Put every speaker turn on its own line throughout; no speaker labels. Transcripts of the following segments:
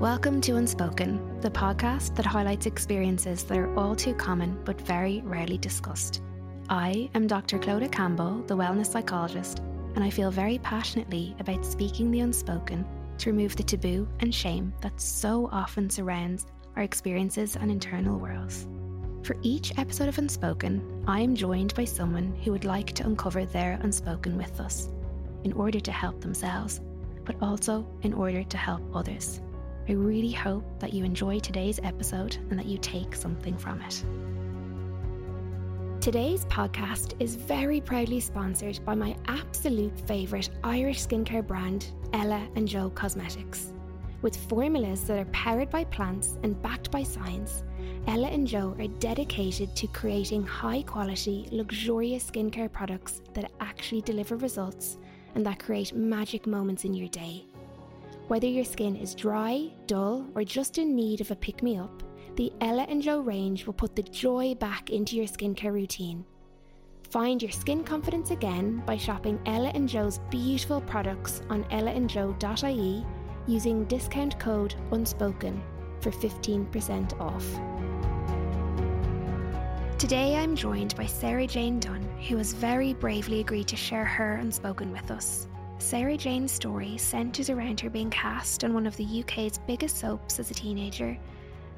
Welcome to Unspoken, the podcast that highlights experiences that are all too common but very rarely discussed. I am Dr. Clodagh Campbell, the wellness psychologist, and I feel very passionately about speaking the unspoken to remove the taboo and shame that so often surrounds our experiences and internal worlds. For each episode of Unspoken, I am joined by someone who would like to uncover their unspoken with us in order to help themselves, but also in order to help others. I really hope that you enjoy today's episode and that you take something from it. Today's podcast is very proudly sponsored by my absolute favourite Irish skincare brand, Ella and Jo Cosmetics. With formulas that are powered by plants and backed by science, Ella and Jo are dedicated to creating high quality, luxurious skincare products that actually deliver results and that create magic moments in your day. Whether your skin is dry, dull, or just in need of a pick me up, the Ella and Jo range will put the joy back into your skincare routine. Find your skin confidence again by shopping Ella and Jo's beautiful products on ellaandjo.ie using discount code UNSPOKEN for 15% off. Today I'm joined by Sarah Jayne Dunn, who has very bravely agreed to share her unspoken with us. Sarah Jayne's story centres around her being cast on one of the UK's biggest soaps as a teenager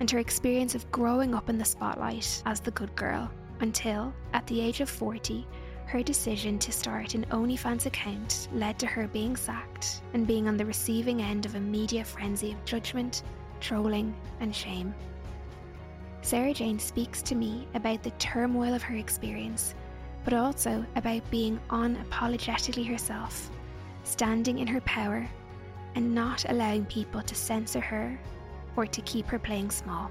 and her experience of growing up in the spotlight as the good girl until, at the age of 40, her decision to start an OnlyFans account led to her being sacked and being on the receiving end of a media frenzy of judgment, trolling, and shame. Sarah Jayne speaks to me about the turmoil of her experience, but also about being unapologetically herself standing in her power and not allowing people to censor her or to keep her playing small.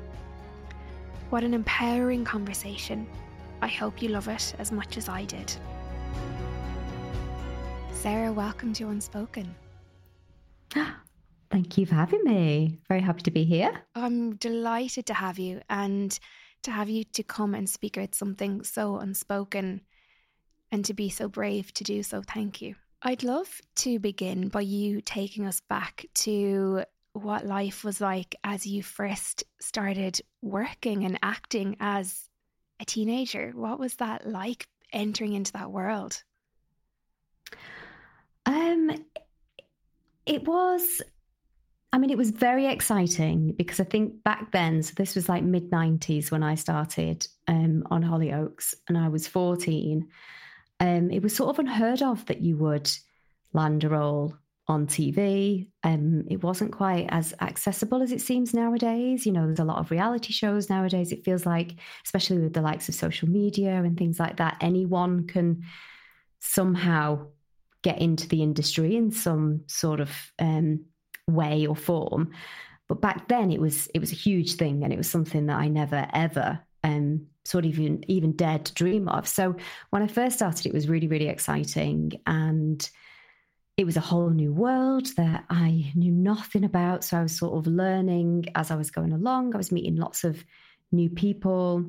What an empowering conversation. I hope you love it as much as I did. Sarah, welcome to Unspoken.
Thank you for having me. Very happy to be here.
I'm delighted to have you and to have you to come and speak out something so unspoken and to be so brave to do so. Thank you. I'd love to begin by you taking us back to what life was like as you first started working and acting as a teenager. What was that like entering into that world?
Um, it was. I mean, it was very exciting because I think back then, so this was like mid 90s when I started um, on Hollyoaks and I was 14 um, it was sort of unheard of that you would land a role on TV. Um, it wasn't quite as accessible as it seems nowadays. You know, there's a lot of reality shows nowadays. It feels like, especially with the likes of social media and things like that, anyone can somehow get into the industry in some sort of um, way or form. But back then, it was it was a huge thing, and it was something that I never ever um, sort of even even dared to dream of. So when I first started, it was really really exciting, and it was a whole new world that I knew nothing about. So I was sort of learning as I was going along. I was meeting lots of new people,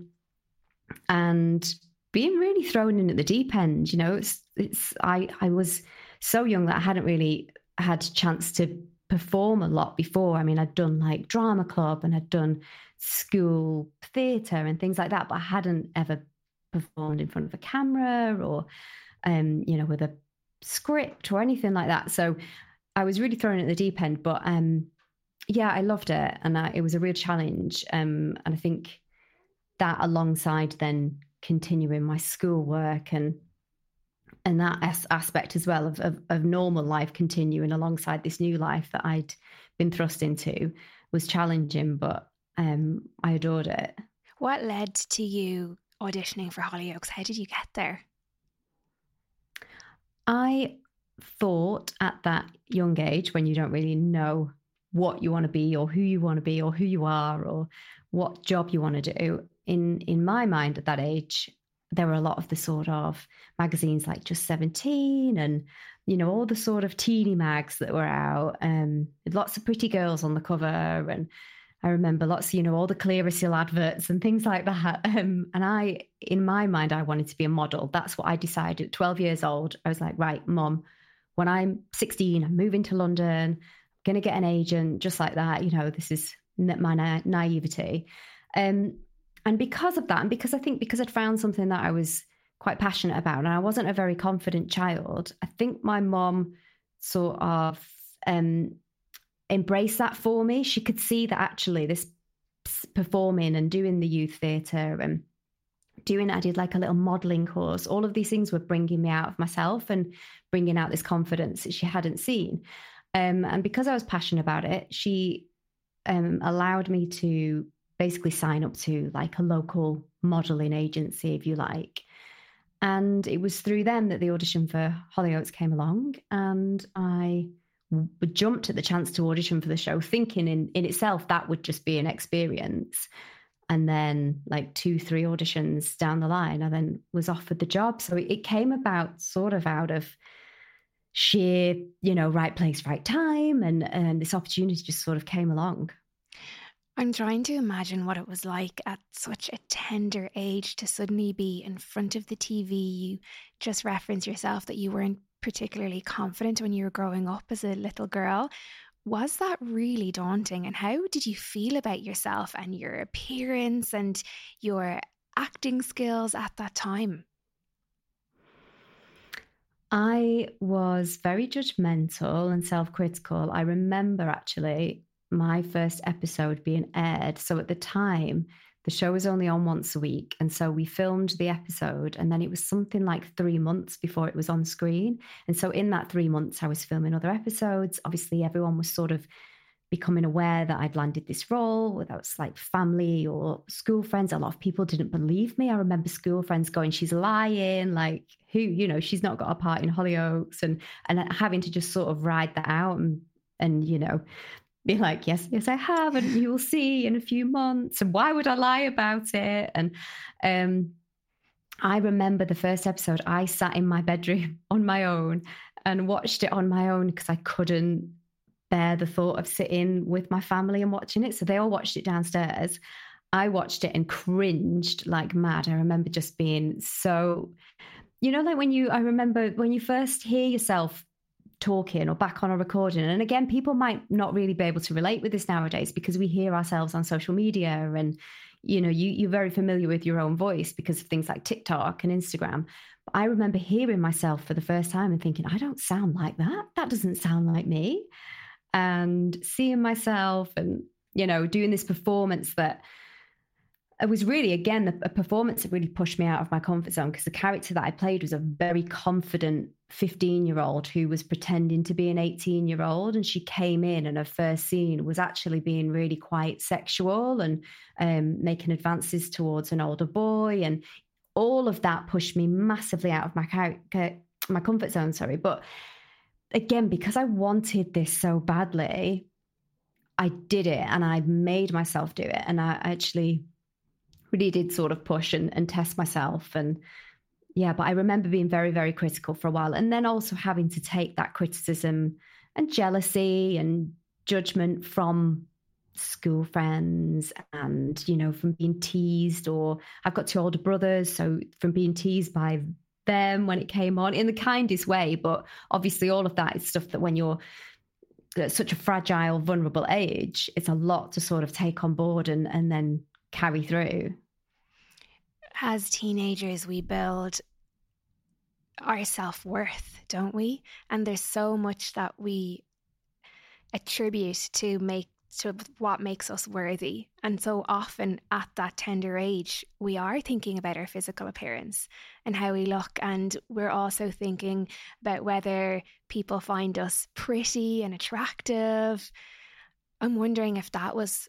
and being really thrown in at the deep end. You know, it's it's I I was so young that I hadn't really had a chance to perform a lot before. I mean, I'd done like drama club and I'd done school theatre and things like that, but I hadn't ever performed in front of a camera or, um, you know, with a script or anything like that. So I was really thrown at the deep end, but um, yeah, I loved it, and I, it was a real challenge. Um, and I think that alongside then continuing my schoolwork and and that as- aspect as well of, of, of normal life continuing alongside this new life that I'd been thrust into was challenging, but um, I adored it.
What led to you auditioning for Hollyoaks? How did you get there?
I thought at that young age, when you don't really know what you want to be or who you want to be or who you are or what job you want to do, in in my mind at that age, there were a lot of the sort of magazines like Just 17 and you know all the sort of teeny mags that were out um lots of pretty girls on the cover and I remember lots, you know, all the Clearasil adverts and things like that. Um, and I, in my mind, I wanted to be a model. That's what I decided. at 12 years old, I was like, right, mom, when I'm 16, I'm moving to London. going to get an agent just like that. You know, this is my na- naivety. Um, and because of that, and because I think because I'd found something that I was quite passionate about, and I wasn't a very confident child, I think my mom sort of um, embraced that for me. She could see that actually this performing and doing the youth theatre and doing I did like a little modeling course. All of these things were bringing me out of myself and bringing out this confidence that she hadn't seen. Um, and because I was passionate about it, she um, allowed me to basically sign up to like a local modeling agency, if you like. And it was through them that the audition for Hollyoaks came along, and I jumped at the chance to audition for the show, thinking in in itself that would just be an experience. And then, like two, three auditions down the line, I then was offered the job. So it came about sort of out of sheer, you know, right place, right time, and and this opportunity just sort of came along.
I'm trying to imagine what it was like at such a tender age to suddenly be in front of the TV. You just reference yourself that you weren't particularly confident when you were growing up as a little girl. Was that really daunting? And how did you feel about yourself and your appearance and your acting skills at that time?
I was very judgmental and self critical. I remember actually my first episode being aired. So at the time, the show was only on once a week. And so we filmed the episode, and then it was something like three months before it was on screen. And so in that three months, I was filming other episodes. Obviously, everyone was sort of becoming aware that I'd landed this role, whether it's like family or school friends. A lot of people didn't believe me. I remember school friends going, She's lying, like who, you know, she's not got a part in Hollyoaks and and having to just sort of ride that out and and you know be like, yes, yes, I have, and you will see in a few months. And why would I lie about it? And um, I remember the first episode, I sat in my bedroom on my own and watched it on my own because I couldn't bear the thought of sitting with my family and watching it. So they all watched it downstairs. I watched it and cringed like mad. I remember just being so, you know, like when you, I remember when you first hear yourself talking or back on a recording. And again, people might not really be able to relate with this nowadays because we hear ourselves on social media and you know, you, you're very familiar with your own voice because of things like TikTok and Instagram. But I remember hearing myself for the first time and thinking, I don't sound like that. That doesn't sound like me. And seeing myself and, you know, doing this performance that it was really again a performance that really pushed me out of my comfort zone because the character that I played was a very confident 15 year old who was pretending to be an 18 year old and she came in and her first scene was actually being really quite sexual and um, making advances towards an older boy and all of that pushed me massively out of my character my comfort zone sorry. But again because I wanted this so badly I did it and I made myself do it and I actually really did sort of push and, and test myself. And yeah but i remember being very very critical for a while. And then also having to take that criticism and jealousy and judgment from school friends and you know from being teased or i've got two older brothers so from being teased by them when it came on in the kindest way. But obviously all of that is stuff that when you're at such a fragile vulnerable age it's a lot to sort of take on board and and then carry through
as teenagers, we build our self worth, don't we? And there's so much that we attribute to make to what makes us worthy. And so often at that tender age, we are thinking about our physical appearance and how we look. And we're also thinking about whether people find us pretty and attractive. I'm wondering if that was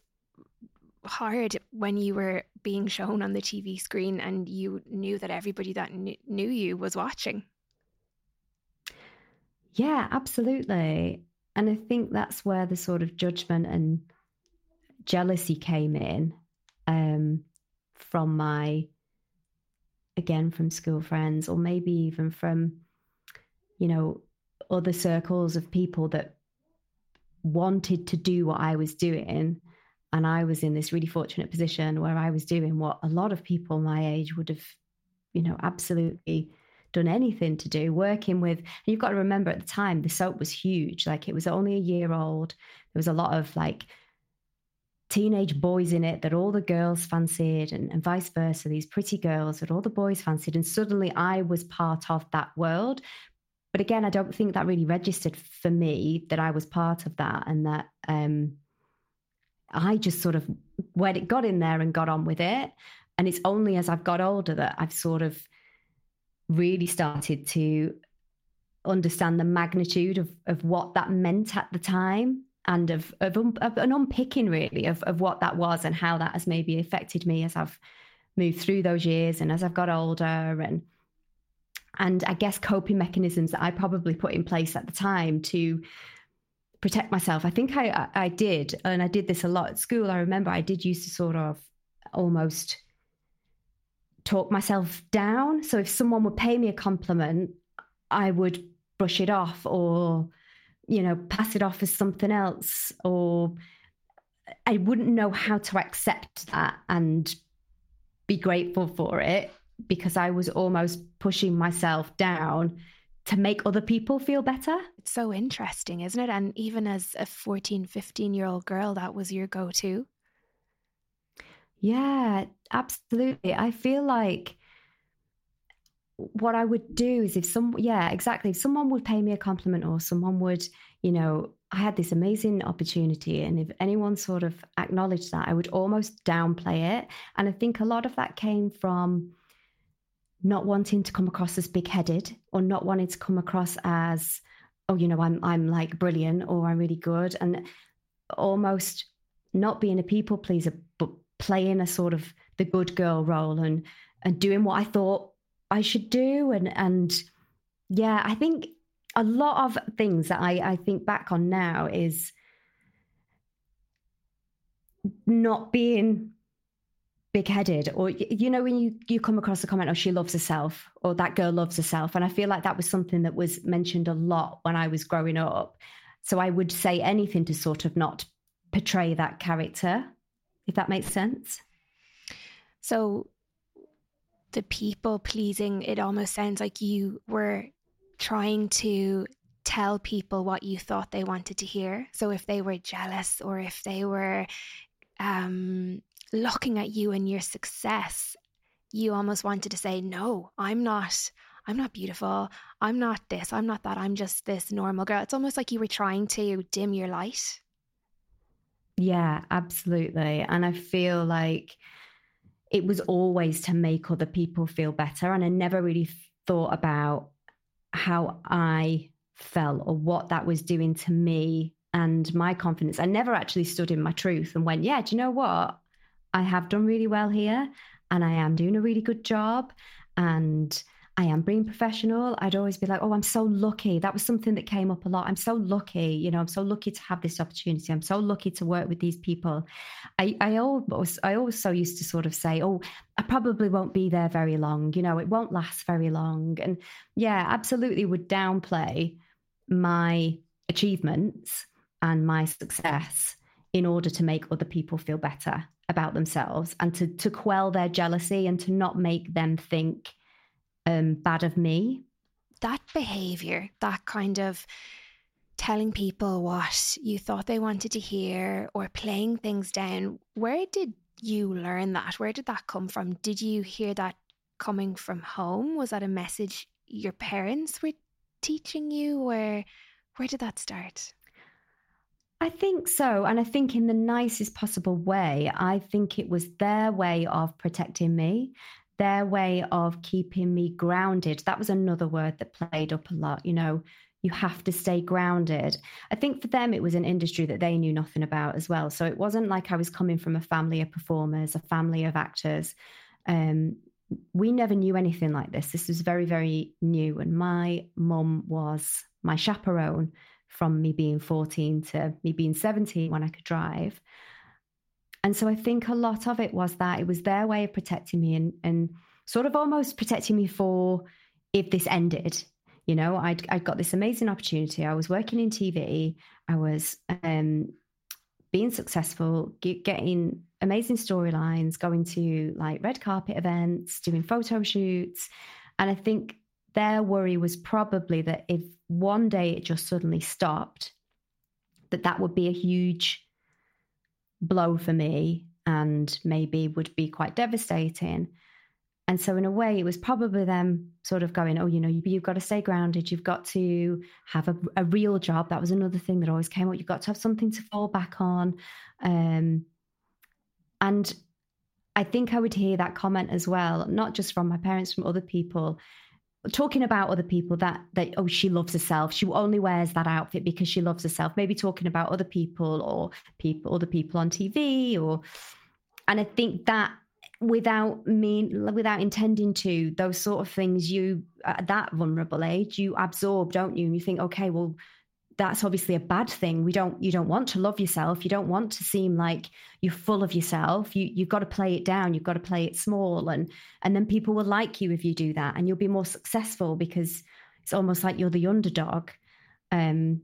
hard when you were being shown on the TV screen and you knew that everybody that kn- knew you was watching?
Yeah, absolutely. And I think that's where the sort of judgment and jealousy came in um, from my, again, from school friends, or maybe even from, you know, other circles of people that wanted to do what I was doing and I was in this really fortunate position where I was doing what a lot of people my age would have, you know, absolutely done anything to do working with. And you've got to remember at the time, the soap was huge. Like it was only a year old. There was a lot of like teenage boys in it that all the girls fancied, and, and vice versa. These pretty girls that all the boys fancied. And suddenly I was part of that world. But again, I don't think that really registered for me that I was part of that and that um, I just sort of when it got in there and got on with it. And it's only as I've got older that I've sort of really started to understand the magnitude of, of what that meant at the time and of, of, um, of an unpicking really of, of what that was and how that has maybe affected me as I've moved through those years and as I've got older and and I guess coping mechanisms that I probably put in place at the time to protect myself. I think I I did, and I did this a lot at school. I remember I did used to sort of almost talk myself down. So if someone would pay me a compliment, I would brush it off or you know, pass it off as something else, or I wouldn't know how to accept that and be grateful for it because I was almost pushing myself down to make other people feel better.
It's so interesting, isn't it? And even as a 14, 15 year old girl, that was your go to.
Yeah, absolutely. I feel like what I would do is if some, yeah, exactly. If someone would pay me a compliment or someone would, you know, I had this amazing opportunity. And if anyone sort of acknowledged that, I would almost downplay it. And I think a lot of that came from not wanting to come across as big headed or not wanting to come across as, oh, you know, I'm, I'm like brilliant or I'm really good. And almost not being a people pleaser, but playing a sort of the good girl role and, and doing what I thought I should do. And and yeah, I think a lot of things that I, I think back on now is not being big headed or you know when you you come across a comment oh she loves herself or that girl loves herself and i feel like that was something that was mentioned a lot when i was growing up so i would say anything to sort of not portray that character if that makes sense
so the people pleasing, it almost sounds like you were trying to tell people what you thought they wanted to hear. So if they were jealous or if they were um, looking at you and your success, you almost wanted to say, "No, I'm not. I'm not beautiful. I'm not this. I'm not that. I'm just this normal girl." It's almost like you were trying to dim your light.
Yeah, absolutely. And I feel like it was always to make other people feel better. And I never really thought about how I felt or what that was doing to me and my confidence. I never actually stood in my truth and went, yeah, do you know what? I have done really well here and I am doing a really good job. And I am being professional, I'd always be like, oh, I'm so lucky. That was something that came up a lot. I'm so lucky. You know, I'm so lucky to have this opportunity. I'm so lucky to work with these people. I, I always, I also used to sort of say, oh, I probably won't be there very long. You know, it won't last very long. And yeah, absolutely would downplay my achievements and my success in order to make other people feel better about themselves and to, to quell their jealousy and to not make them think um, bad of me.
That behavior, that kind of telling people what you thought they wanted to hear or playing things down, where did you learn that? Where did that come from? Did you hear that coming from home? Was that a message your parents were teaching you, or where did that start?
I think so. And I think in the nicest possible way, I think it was their way of protecting me their way of keeping me grounded. That was another word that played up a lot. You know, you have to stay grounded. I think for them, it was an industry that they knew nothing about as well. So it wasn't like I was coming from a family of performers, a family of actors. Um, we never knew anything like this. This was very, very new. And my mum was my chaperone from me being 14 to me being 17 when I could drive. And so I think a lot of it was that it was their way of protecting me and, and sort of almost protecting me for if this ended. You know, I'd, I'd got this amazing opportunity. I was working in TV. I was um, being successful, get, getting amazing storylines, going to like red carpet events, doing photo shoots. And I think their worry was probably that if one day it just suddenly stopped, that that would be a huge blow for me and maybe would be quite devastating. And so, in a way, it was probably them sort of going, Oh, you know, you've got to stay grounded. You've got to have a, a, real job. That was another thing that always came up. You've got to have something to fall back on. Um, and I think I would hear that comment as well, not just from my parents, from other people, talking about other people that that oh she loves herself. She only wears that outfit because she loves herself. Maybe talking about other people or people other people on tv or and i think that without mean without intending to those sort of things you at that vulnerable age you absorb don't you? And you think okay well that's obviously a bad thing. We don't you don't want to love yourself. You don't want to seem like you're full of yourself. You you've got to play it down. You've got to play it small. And and then people will like you if you do that and you'll be more successful because it's almost like you're the underdog. Um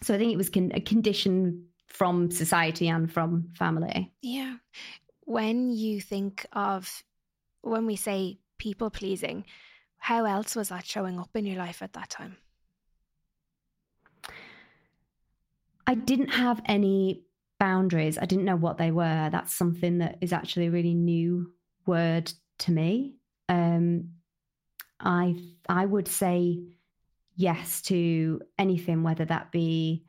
so i think it was con- a condition from society and from family.
Yeah. When you think of when we say people pleasing, how else was that showing up in your life at that time?
I didn't have any boundaries. I didn't know what they were. That's something that is actually a really new word to me. Um, I I would say yes to anything, whether that be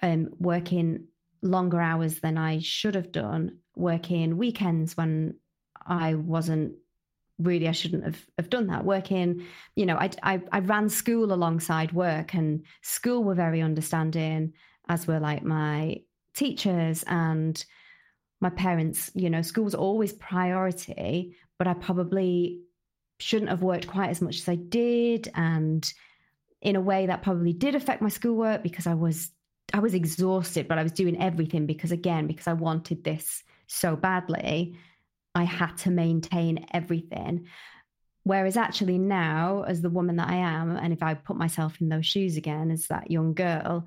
um, working longer hours than I should have done, working weekends when I wasn't really I shouldn't have, have done that. Working, you know, I, I I ran school alongside work, and school were very understanding, as were like my teachers and my parents. You know, school was always priority, but I probably shouldn't have worked quite as much as I did, and in a way that probably did affect my schoolwork because I was I was exhausted, but I was doing everything because again, because I wanted this so badly, I had to maintain everything. Whereas actually now, as the woman that I am, and if I put myself in those shoes again as that young girl,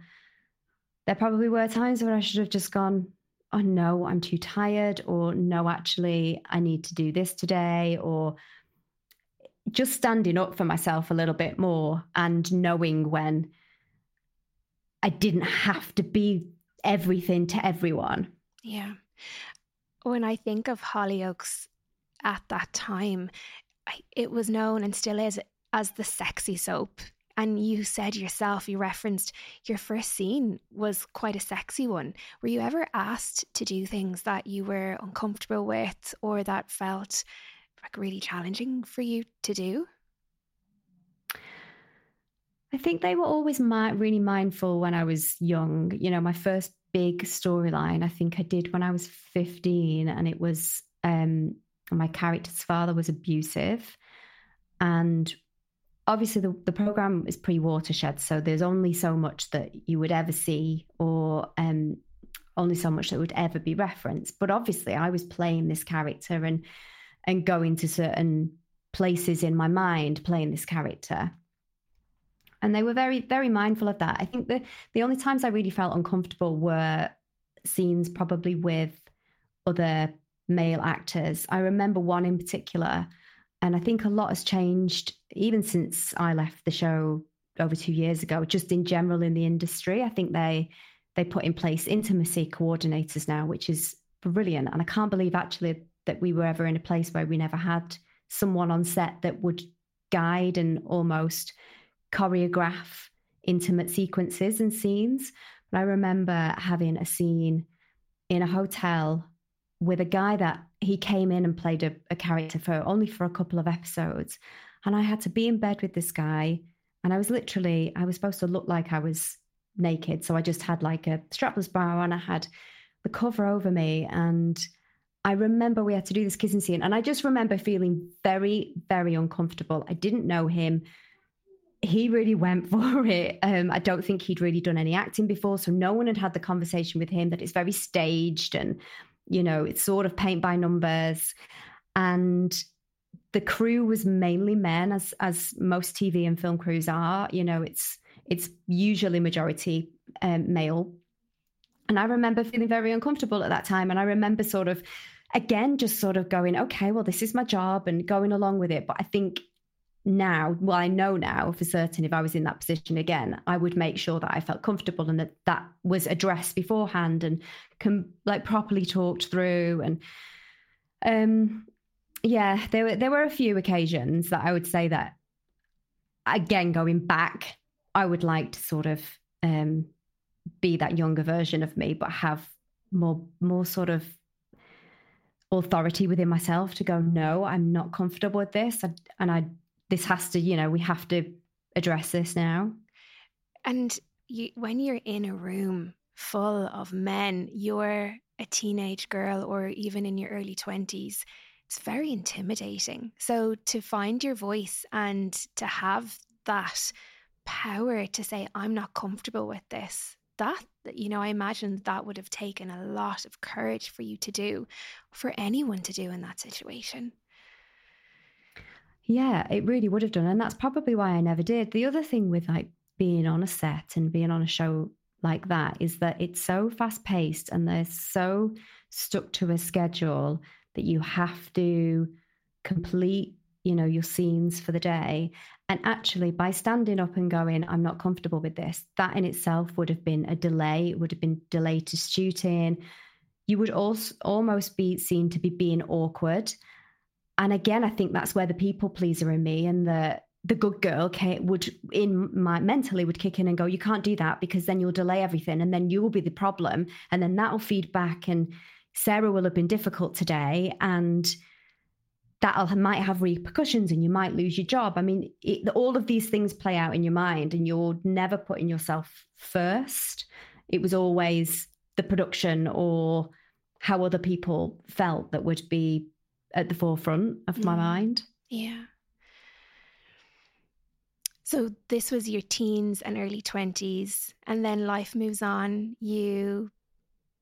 there probably were times where I should have just gone, oh no, I'm too tired, or no, actually, I need to do this today, or just standing up for myself a little bit more and knowing when I didn't have to be everything to everyone.
Yeah. When I think of Hollyoaks at that time, it was known and still is as the sexy soap. And you said yourself, you referenced your first scene was quite a sexy one. Were you ever asked to do things that you were uncomfortable with or that felt like really challenging for you to do?
I think they were always my, really mindful when I was young. You know, my first big storyline, I think I did when I was 15, and it was um, my character's father was abusive. And obviously, the, the program is pre watershed, so there's only so much that you would ever see, or um, only so much that would ever be referenced. But obviously, I was playing this character and and going to certain places in my mind playing this character. And they were very very mindful of that. I think the the only times i really felt uncomfortable were scenes probably with other male actors. I remember one in particular and i think a lot has changed even since i left the show over 2 years ago just in general in the industry i think they they put in place intimacy coordinators now which is brilliant and i can't believe actually that we were ever in a place where we never had someone on set that would guide and almost choreograph intimate sequences and scenes. But I remember having a scene in a hotel with a guy that he came in and played a, a, character for only for a couple of episodes. And I had to be in bed with this guy. And I was literally, I was supposed to look like I was naked. So I just had like a strapless bra and I had the cover over me. And I remember we had to do this kissing scene. And I just remember feeling very, very uncomfortable. I didn't know him he really went for it. Um, I don't think he'd really done any acting before, so no one had had the conversation with him that it's very staged and you know it's sort of paint by numbers. And the crew was mainly men, as as most TV and film crews are. You know, it's it's usually majority um, male. And I remember feeling very uncomfortable at that time, and I remember sort of again just sort of going, okay, well, this is my job, and going along with it. But I think now, well, I know now for certain if I was in that position again, I would make sure that I felt comfortable and that that was addressed beforehand and can like properly talked through. And um, yeah, there were there were a few occasions that I would say that again going back, I would like to sort of um, be that younger version of me, but have more more sort of authority within myself to go no i'm not comfortable with this and i this has to, you know, we have to address this now.
And you, when you're in a room full of men, you're a teenage girl or even in your early 20s, it's very intimidating. So to find your voice and to have that power to say, I'm not comfortable with this, that, you know, I imagine that would have taken a lot of courage for you to do, for anyone to do in that situation.
Yeah, it really would have done. And that's probably why I never did. The other thing with like being on a set and being on a show like that is that it's so fast paced and they're so stuck to a schedule that you have to complete, you know, your scenes for the day. And actually, by standing up and going, I'm not comfortable with this, that in itself would have been a delay. It would have been delayed to shooting. You would also almost be seen to be being awkward and again, I think that's where the people pleaser in me and the the good girl would in my mentally would kick in and go, you can't do that because then you'll delay everything and then you will be the problem and then that'll feed back and Sarah will have been difficult today and that might have repercussions and you might lose your job. I mean, it, all of these things play out in your mind and you're never putting yourself first. It was always the production or how other people felt that would be at the forefront of mm. my mind.
Yeah. So this was your teens and early 20s and then life moves on. You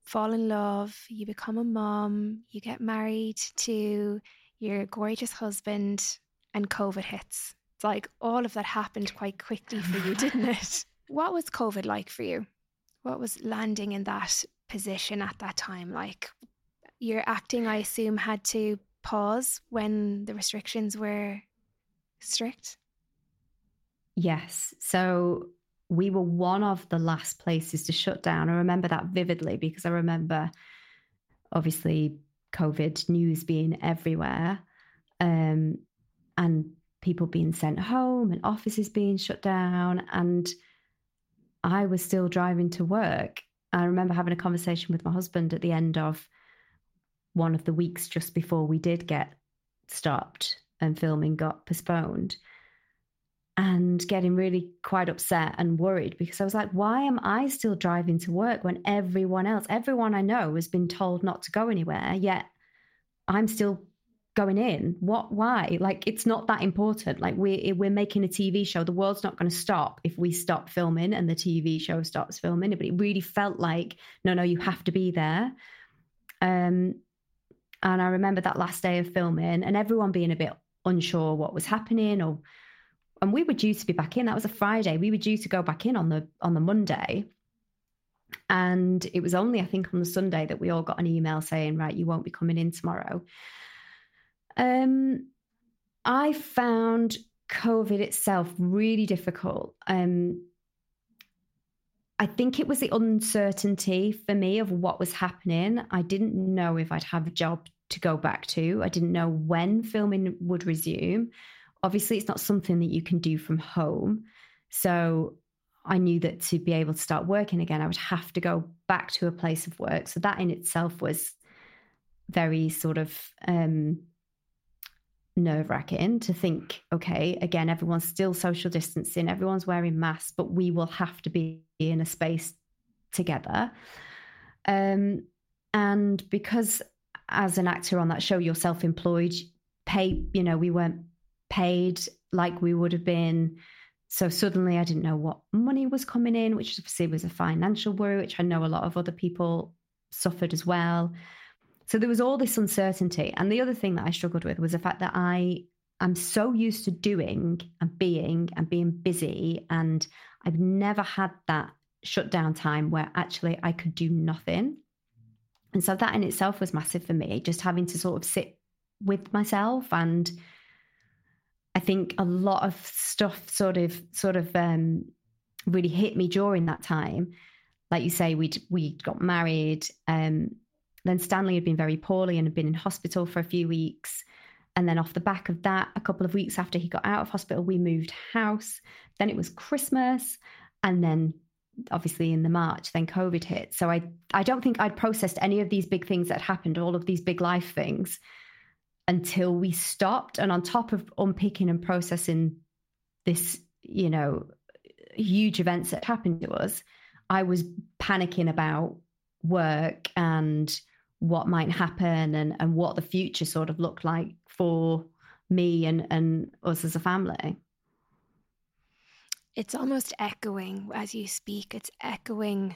fall in love, you become a mom, you get married to your gorgeous husband and COVID hits. It's like all of that happened quite quickly for you, didn't it? What was COVID like for you? What was landing in that position at that time like? Your acting, I assume, had to pause when the restrictions were strict?
Yes. So we were one of the last places to shut down. I remember that vividly because I remember obviously COVID news being everywhere um, and people being sent home and offices being shut down. And I was still driving to work. I remember having a conversation with my husband at the end of one of the weeks just before we did get stopped and filming got postponed and getting really quite upset and worried because I was like, why am I still driving to work when everyone else, everyone I know has been told not to go anywhere, yet I'm still going in? What, why? Like, it's not that important. Like, we, we're making a TV show. The world's not going to stop if we stop filming and the TV show stops filming. But it really felt like, no, no, you have to be there. Um, and I remember that last day of filming and everyone being a bit unsure what was happening or and we were due to be back in. That was a Friday. We were due to go back in on the on the Monday. And it was only, I think, on the Sunday that we all got an email saying, right, you won't be coming in tomorrow. Um, I found COVID itself really difficult. Um, I think it was the uncertainty for me of what was happening. I didn't know if I'd have a job to go back to. I didn't know when filming would resume. Obviously, it's not something that you can do from home. So I knew that to be able to start working again, I would have to go back to a place of work. So that in itself was very sort of um, nerve wracking to think, okay, again, everyone's still social distancing, everyone's wearing masks, but we will have to be in a space together. Um, and because as an actor on that show, you're self employed, pay, you know, we weren't paid like we would have been. So suddenly I didn't know what money was coming in, which obviously was a financial worry, which I know a lot of other people suffered as well. So there was all this uncertainty. And the other thing that I struggled with was the fact that I, I am so used to doing and being and being busy. And I've never had that shutdown time where actually I could do nothing. And so that in itself was massive for me, just having to sort of sit with myself and I think a lot of stuff sort of sort of um, really hit me during that time. Like you say, we we got married. Um, then Stanley had been very poorly and had been in hospital for a few weeks. And then off the back of that, a couple of weeks after he got out of hospital, we moved house. Then it was Christmas. And then obviously in the March, then COVID hit. So I I don't think I'd processed any of these big things that happened, all of these big life things, until we stopped. And on top of unpicking and processing this, you know, huge events that happened to us, I was panicking about work and what might happen and, and what the future sort of looked like for me and, and us as a family.
It's almost echoing as you speak, it's echoing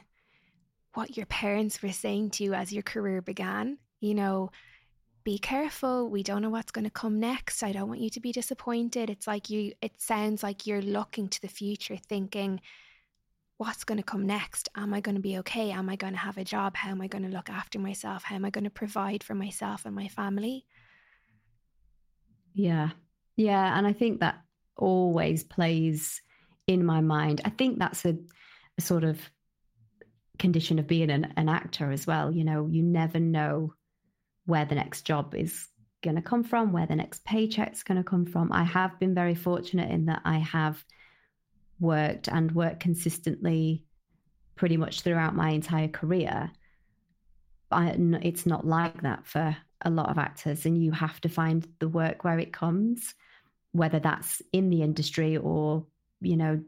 what your parents were saying to you as your career began. You know, be careful. We don't know what's going to come next. I don't want you to be disappointed. It's like you, it sounds like you're looking to the future, thinking, what's going to come next? Am I going to be okay? Am I going to have a job? How am I going to look after myself? How am I going to provide for myself and my family?
Yeah. Yeah. And I think that always plays in my mind. I think that's a, a sort of condition of being an, an actor as well. You know, you never know where the next job is going to come from, where the next paycheck's going to come from. I have been very fortunate in that I have worked and worked consistently pretty much throughout my entire career. But it's not like that for a lot of actors, and you have to find the work where it comes, whether that's in the industry or, you know,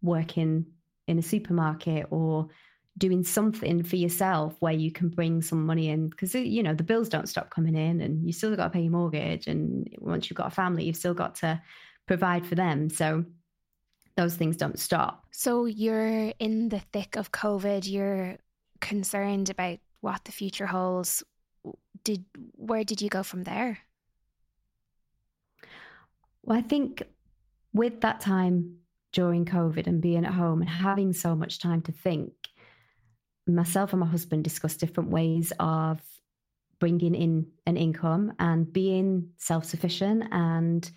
working in a supermarket or doing something for yourself where you can bring some money in because uh, you know the bills don't stop coming in and you still got to pay your mortgage and once you've got a family you've still got to provide for them so those things don't stop.
So you're in the thick of COVID, you're concerned about what the future holds. Did where did you go from there?
Well, I think with that time during COVID and being at home and having so much time to think, myself and my husband discussed different ways of bringing in an income and being self sufficient and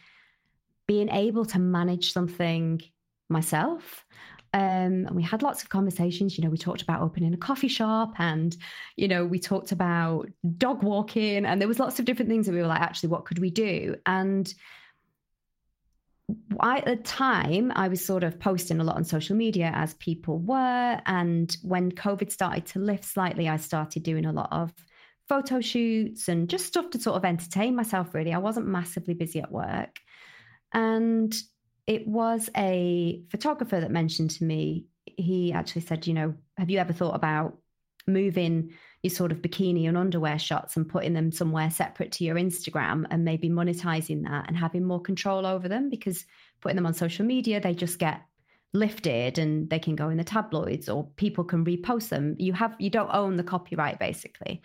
being able to manage something myself. Um, and we had lots of conversations. You know, we talked about opening a coffee shop and, you know, we talked about dog walking and there was lots of different things that we were like, actually, what could we do? And I, at the time, I was sort of posting a lot on social media as people were. And when COVID started to lift slightly, I started doing a lot of photo shoots and just stuff to sort of entertain myself, really. I wasn't massively busy at work. And it was a photographer that mentioned to me, he actually said, you know, have you ever thought about moving your sort of bikini and underwear shots and putting them somewhere separate to your Instagram and maybe monetizing that and having more control over them? Because putting them on social media, they just get lifted and they can go in the tabloids or people can repost them. You have you don't own the copyright basically.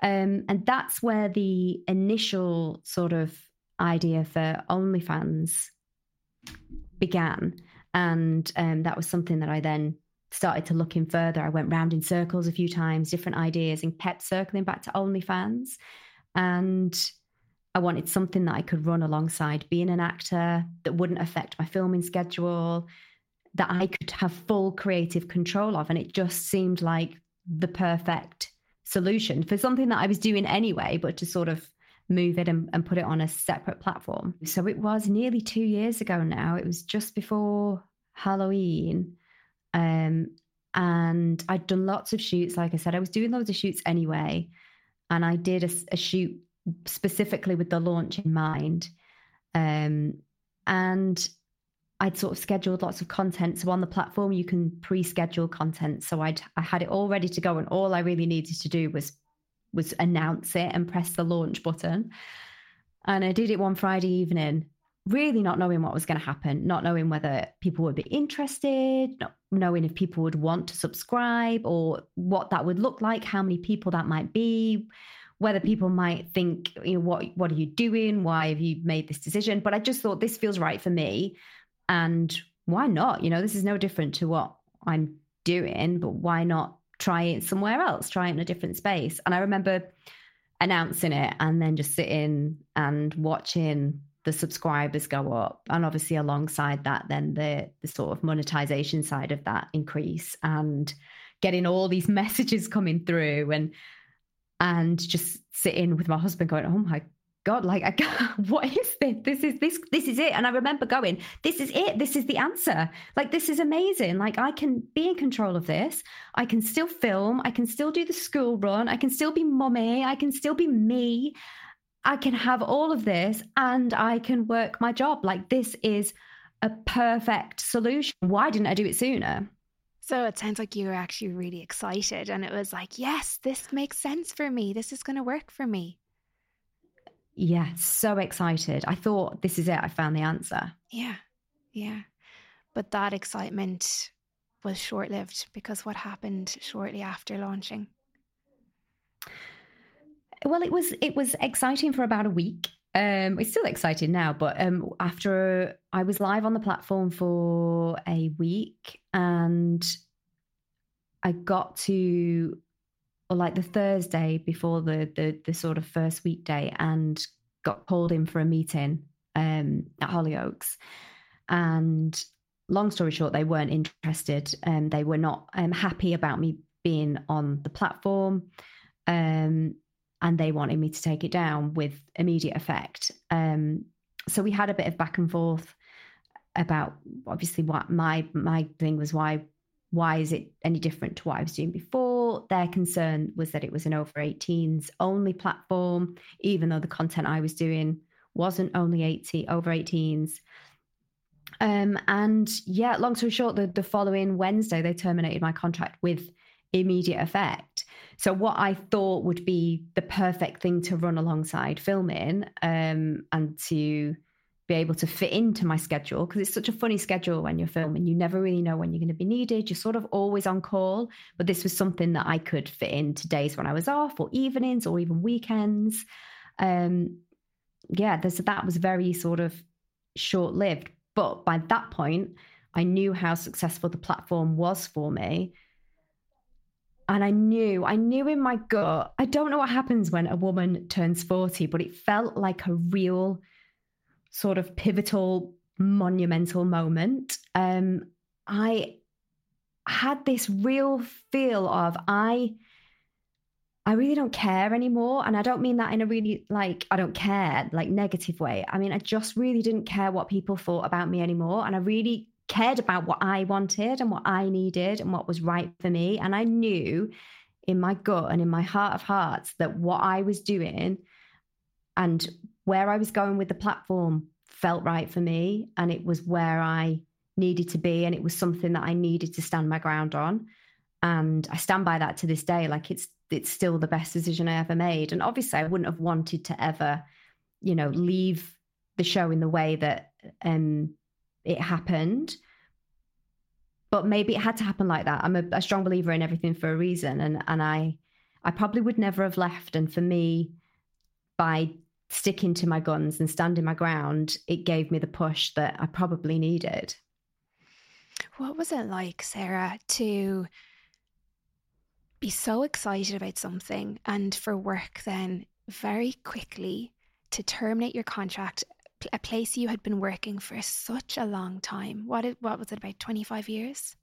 Um, and that's where the initial sort of idea for OnlyFans began. And um, that was something that I then started to look in further. I went round in circles a few times, different ideas, and kept circling back to OnlyFans. And I wanted something that I could run alongside being an actor that wouldn't affect my filming schedule, that I could have full creative control of. And it just seemed like the perfect solution for something that I was doing anyway, but to sort of move it and, and put it on a separate platform. So it was nearly two years ago now. It was just before Halloween. Um, and I'd done lots of shoots. Like I said, I was doing loads of shoots anyway. And I did a, a shoot specifically with the launch in mind. Um, and I'd sort of scheduled lots of content. So on the platform, you can pre-schedule content. So I'd I had it all ready to go, and all I really needed to do was was announce it and press the launch button. And I did it one Friday evening, really not knowing what was going to happen, not knowing whether people would be interested, not knowing if people would want to subscribe or what that would look like, how many people that might be, whether people might think, you know, what what are you doing? Why have you made this decision? But I just thought this feels right for me. And why not? You know, this is no different to what I'm doing, but why not try it somewhere else, try it in a different space. And I remember announcing it and then just sitting and watching the subscribers go up and obviously alongside that then the the sort of monetization side of that increase and getting all these messages coming through and and just sitting with my husband going oh my god like I, what is this this is this this is it and i remember going this is it this is the answer like this is amazing like i can be in control of this i can still film i can still do the school run i can still be mommy. i can still be me I can have all of this and I can work my job. Like, this is a perfect solution. Why didn't I do it sooner?
So it sounds like you were actually really excited and it was like, yes, this makes sense for me. This is going to work for me.
Yeah, so excited. I thought, this is it. I found the answer.
Yeah, yeah. But that excitement was short lived because what happened shortly after launching?
Well, it was it was exciting for about a week. Um, it's still exciting now, but um, after I was live on the platform for a week, and I got to or like the Thursday before the the the sort of first weekday, and got called in for a meeting um, at Hollyoaks, and long story short, they weren't interested, and um, they were not um, happy about me being on the platform. Um, and they wanted me to take it down with immediate effect. Um, so we had a bit of back and forth about obviously what my my thing was why why is it any different to what I was doing before? Their concern was that it was an over 18s only platform, even though the content I was doing wasn't only 80 over 18s. Um, and yeah, long story short, the, the following Wednesday they terminated my contract with immediate effect. So what I thought would be the perfect thing to run alongside filming um, and to be able to fit into my schedule because it's such a funny schedule when you're filming. You never really know when you're going to be needed. You're sort of always on call. But this was something that I could fit into days when I was off or evenings or even weekends. Um, yeah, that was very sort of short lived. But by that point, I knew how successful the platform was for me and I knew, I knew in my gut, I don't know what happens when a woman turns 40, but it felt like a real sort of pivotal, monumental moment. Um, I had this real feel of I I really don't care anymore. And I don't mean that in a really like, I don't care, like negative way. I mean, I just really didn't care what people thought about me anymore. And I really cared about what I wanted and what I needed and what was right for me. And I knew in my gut and in my heart of hearts that what I was doing and where I was going with the platform felt right for me. And it was where I needed to be. And it was something that I needed to stand my ground on. And I stand by that to this day. Like it's it's still the best decision I ever made. And obviously I wouldn't have wanted to ever, you know, leave the show in the way that um it happened but maybe it had to happen like that i'm a, a, strong believer in everything for a reason and and i i probably would never have left and for me by sticking to my guns and standing my ground it gave me the push that i probably needed
what was it like sarah to be so excited about something and for work then very quickly to terminate your contract a place you had been working for such a long time. What what was it about 25 years?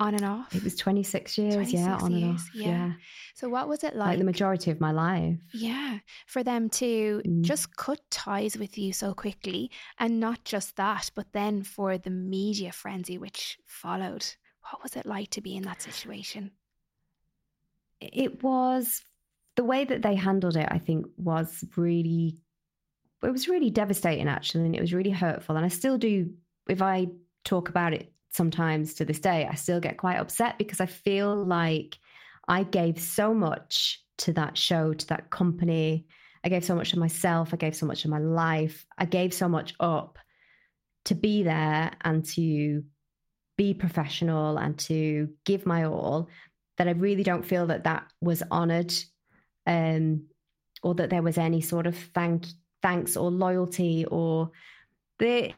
On and off?
It was 26 years, 26 yeah, on years, and off. Yeah. yeah.
So what was it like?
Like the majority of my life.
Yeah. For them to mm. just cut ties with you so quickly and not just that, but then for the media frenzy which followed. What was it like to be in that situation?
It was the way that they handled it, I think, was really it was really devastating actually and it was really hurtful and i still do if i talk about it sometimes to this day i still get quite upset because i feel like i gave so much to that show to that company. I gave so much of myself. I gave so much of my life. I gave so much up to be there and to be professional and to give my all that i really don't feel that that was honored um, or that there was any sort of thank thanks or loyalty or there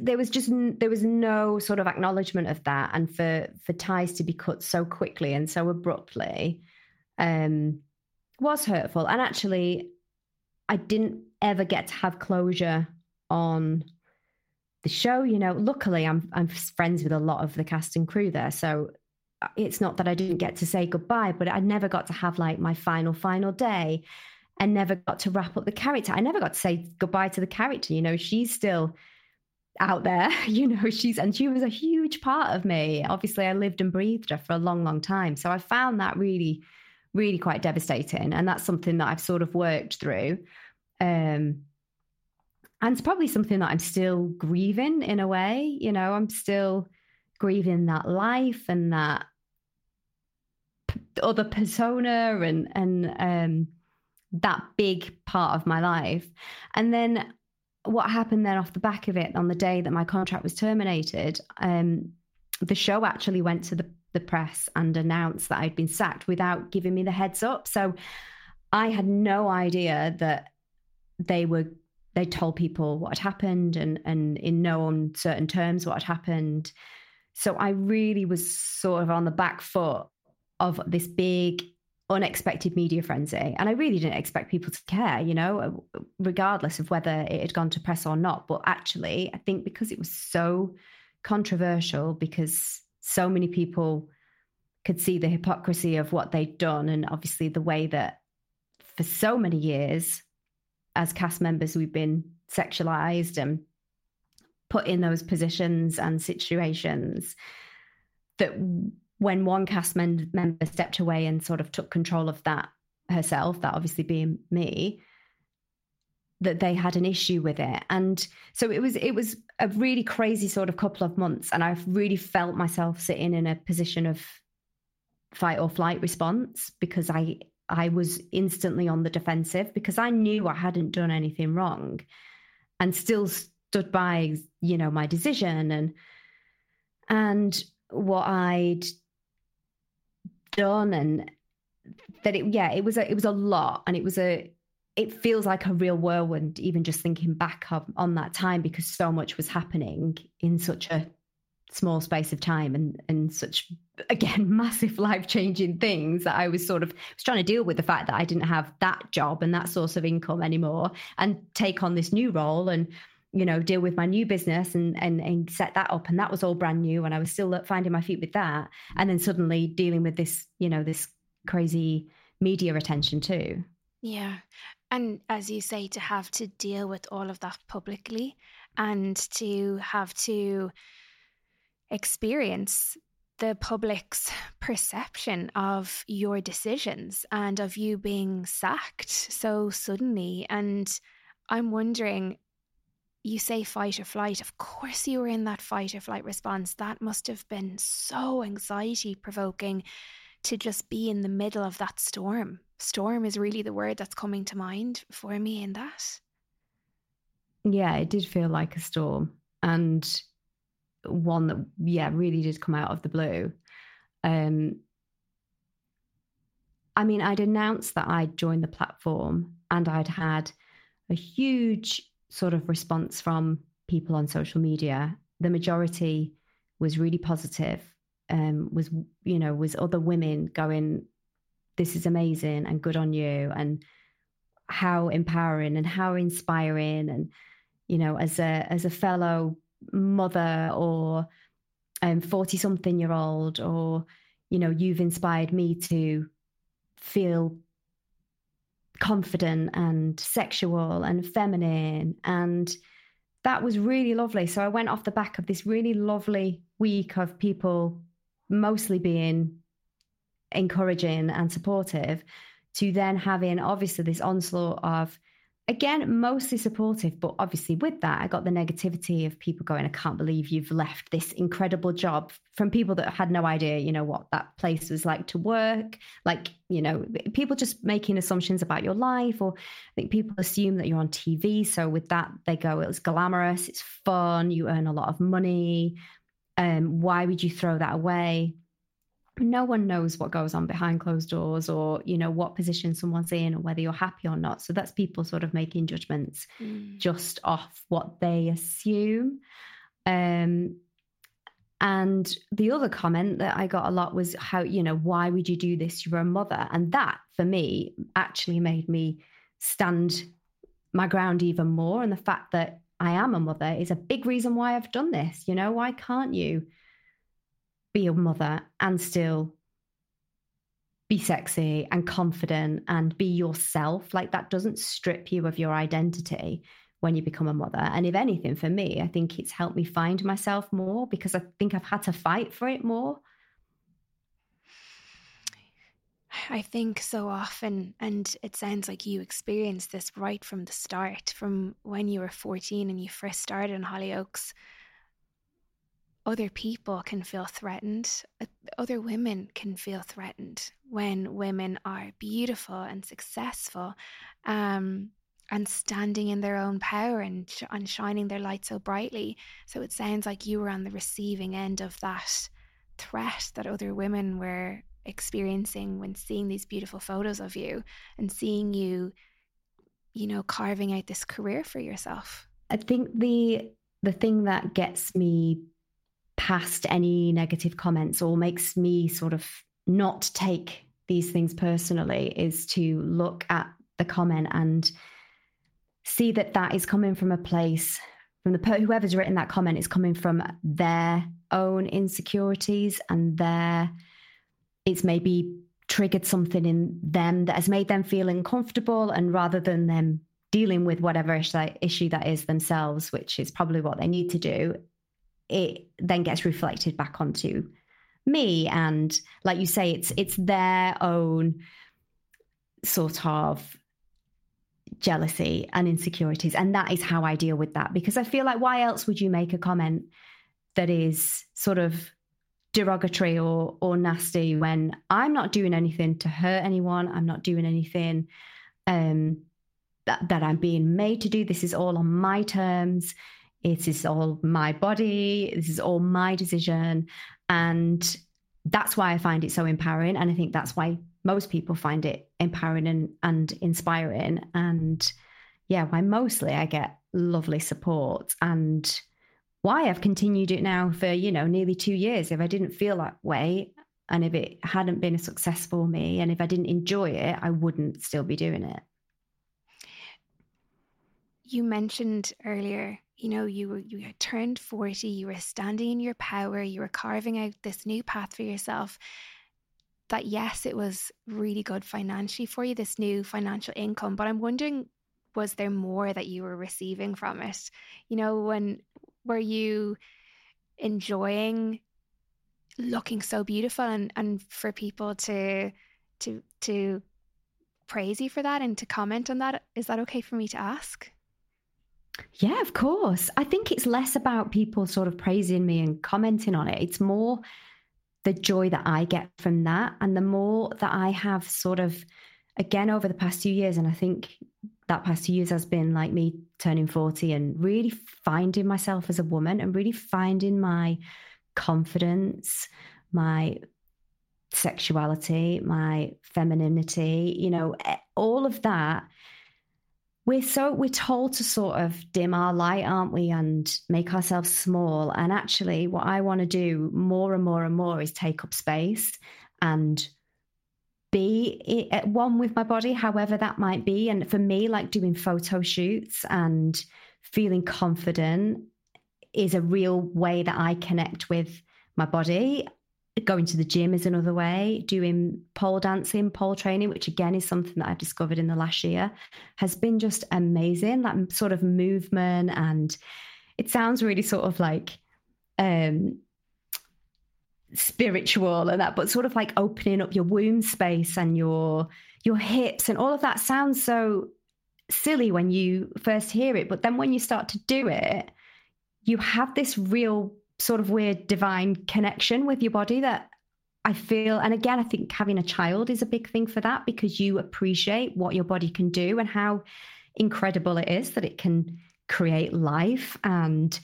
there was just there was no sort of acknowledgement of that and for for ties to be cut so quickly and so abruptly um was hurtful and actually i didn't ever get to have closure on the show. You know, luckily I'm I'm friends with a lot of the cast and crew there, so uh, it's not that I didn't get to say goodbye, but I never got to have like my final final day, and never got to wrap up the character. I never got to say goodbye to the character. You know, she's still out there. You know, she's and she was a huge part of me. Obviously, I lived and breathed her for a long, long time, so I found that really, really quite devastating, and that's something that I've sort of worked through. Um, and it's probably something that I'm still grieving in a way. You know, I'm still grieving that life and that p- other persona and and um, that big part of my life. And then what happened then off the back of it on the day that my contract was terminated, um, the show actually went to the, the press and announced that I'd been sacked without giving me the heads up. So I had no idea that they were they told people what had happened and and in no uncertain terms what had happened. So I really was sort of on the back foot of this big unexpected media frenzy. And I really didn't expect people to care, you know, uh, regardless of whether it had gone to press or not. But actually, I think because it was so controversial, because so many people could see the hypocrisy of what they'd done, and obviously the way that for so many years as cast members, we've been sexualized and put in those positions and situations that when one cast member stepped away and sort of took control of that herself, that obviously being me, that they had an issue with it. And so it was it was a really crazy sort of couple of months. And I've really felt myself sitting in a position of fight or flight response because I I was instantly on the defensive because I knew I hadn't done anything wrong and still stood by, you know, my decision and and what I'd done and that it yeah, it was a it was a lot and it was a it feels like a real whirlwind even just thinking back on, on that time because so much was happening in such a small space of time and and such again massive life changing things that I was sort of was trying to deal with the fact that I didn't have that job and that source of income anymore and take on this new role and you know deal with my new business and and and set that up and that was all brand new and I was still uh, finding my feet with that and then suddenly dealing with this you know this crazy media attention too
yeah and as you say to have to deal with all of that publicly and to have to experience the public's perception of your decisions and of you being sacked so suddenly. And I'm wondering, you say fight or flight. Of course, you were in that fight or flight response. That must have been so anxiety provoking to just be in the middle of that storm. Storm is really the word that's coming to mind for me in that.
Yeah, it did feel like a storm. And one that yeah really did come out of the blue um i mean i'd announced that i'd joined the platform and i'd had a huge sort of response from people on social media the majority was really positive um was you know was other women going this is amazing and good on you and how empowering and how inspiring and you know as a as a fellow mother or um 40 something year old or you know you've inspired me to feel confident and sexual and feminine and that was really lovely. So i went off the back of this really lovely week of people mostly being encouraging and supportive to then having obviously this onslaught of again, mostly supportive, but obviously with that, I got the negativity of people going, I can't believe you've left this incredible job from people that had no idea, you know, what that place was like to work. Like, you know, people just making assumptions about your life, or I think people assume that you're on TV. So with that, they go, it was glamorous, it's fun, you earn a lot of money. Um, why would you throw that away? No one knows what goes on behind closed doors or you know what position someone's in or whether you're happy or not so that's people sort of making judgments mm. just off what they assume um and the other comment that I got a lot was how, you know, why would you do this? You're a mother. And that for me actually made me stand my ground even more. And the fact that I am a mother is a big reason why I've done this. You know, why can't you be a mother and still be sexy and confident and be yourself? Like that doesn't strip you of your identity when you become a mother. And if anything, for me, I think it's helped me find myself more because I think I've had to fight for it more.
I think so often, and it sounds like you experienced this right from the start, from when you were 14 and you first started in Hollyoaks. Other people can feel threatened. Uh, other women can feel threatened when women are beautiful and successful um, and standing in their own power and, sh- and shining their light so brightly. So it sounds like you were on the receiving end of that threat that other women were experiencing when seeing these beautiful photos of you and seeing you you know carving out this career for yourself
i think the the thing that gets me past any negative comments or makes me sort of not take these things personally is to look at the comment and see that that is coming from a place from the whoever's written that comment is coming from their own insecurities and their it's maybe triggered something in them that has made them feel uncomfortable and rather than them dealing with whatever issue that is themselves which is probably what they need to do it then gets reflected back onto me and like you say it's it's their own sort of jealousy and insecurities and that is how I deal with that because I feel like why else would you make a comment that is sort of derogatory or or nasty when I'm not doing anything to hurt anyone. I'm not doing anything um, that that I'm being made to do. This is all on my terms. It is all my body. This is all my decision, and that's why I find it so empowering. And I think that's why most people find it empowering and, and inspiring. And yeah, why mostly I get lovely support and why I've continued it now for, you know, nearly two years. If I didn't feel that way and if it hadn't been a success for me and if I didn't enjoy it, I wouldn't still be doing it.
You mentioned earlier, you know, you were you had turned 40, you were standing in your power, you were carving out this new path for yourself. That yes, it was really good financially for you, this new financial income. But I'm wondering, was there more that you were receiving from it? You know, when were you enjoying looking so beautiful and, and for people to to to praise you for that and to comment on that is that okay for me to ask
yeah of course i think it's less about people sort of praising me and commenting on it it's more the joy that i get from that and the more that i have sort of again over the past few years and i think that past two years has been like me turning 40 and really finding myself as a woman and really finding my confidence, my sexuality, my femininity, you know, eh, all of that. We're so we're told to sort of dim our light, aren't we, and make ourselves small. And actually, what I want to do more and more and more is take up space and be at one with my body, however that might be. And for me, like doing photo shoots and feeling confident is a real way that I connect with my body. Going to the gym is another way. Doing pole dancing, pole training, which again is something that I've discovered in the last year, has been just amazing. That sort of movement, and it sounds really sort of like um, spiritual and that, but sort of like opening up your womb space and your your hips and all of that sounds so silly when you first hear it, but then when you start to do it, you have this real sort of weird divine connection with your body that I feel, and again, I think having a child is a big thing for that because you appreciate what your body can do and how incredible it is that it can create life and